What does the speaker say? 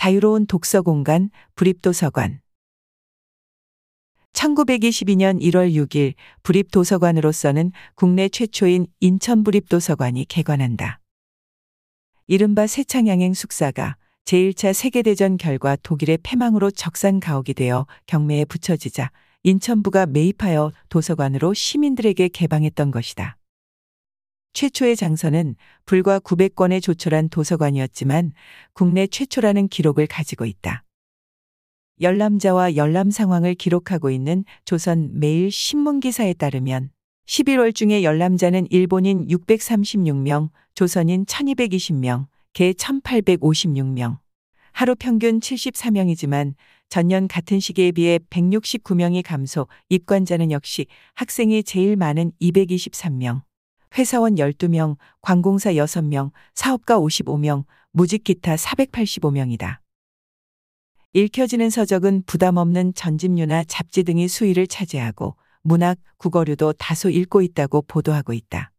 자유로운 독서 공간 브립도서관 1922년 1월 6일 브립도서관으로서는 국내 최초인 인천브립도서관이 개관한다. 이른바 세창양행 숙사가 제1차 세계대전 결과 독일의 패망으로 적산 가옥이 되어 경매에 붙여지자 인천부가 매입하여 도서관으로 시민들에게 개방했던 것이다. 최초의 장서는 불과 900권에 조촐한 도서관이었지만 국내 최초라는 기록을 가지고 있다. 열람자와 열람 상황을 기록하고 있는 조선 매일 신문 기사에 따르면 11월 중에 열람자는 일본인 636명, 조선인 1220명, 개 1856명. 하루 평균 74명이지만 전년 같은 시기에 비해 169명이 감소, 입관자는 역시 학생이 제일 많은 223명. 회사원 12명, 관공사 6명, 사업가 55명, 무직 기타 485명이다. 읽혀지는 서적은 부담 없는 전집류나 잡지 등이 수위를 차지하고 문학, 국어류도 다소 읽고 있다고 보도하고 있다.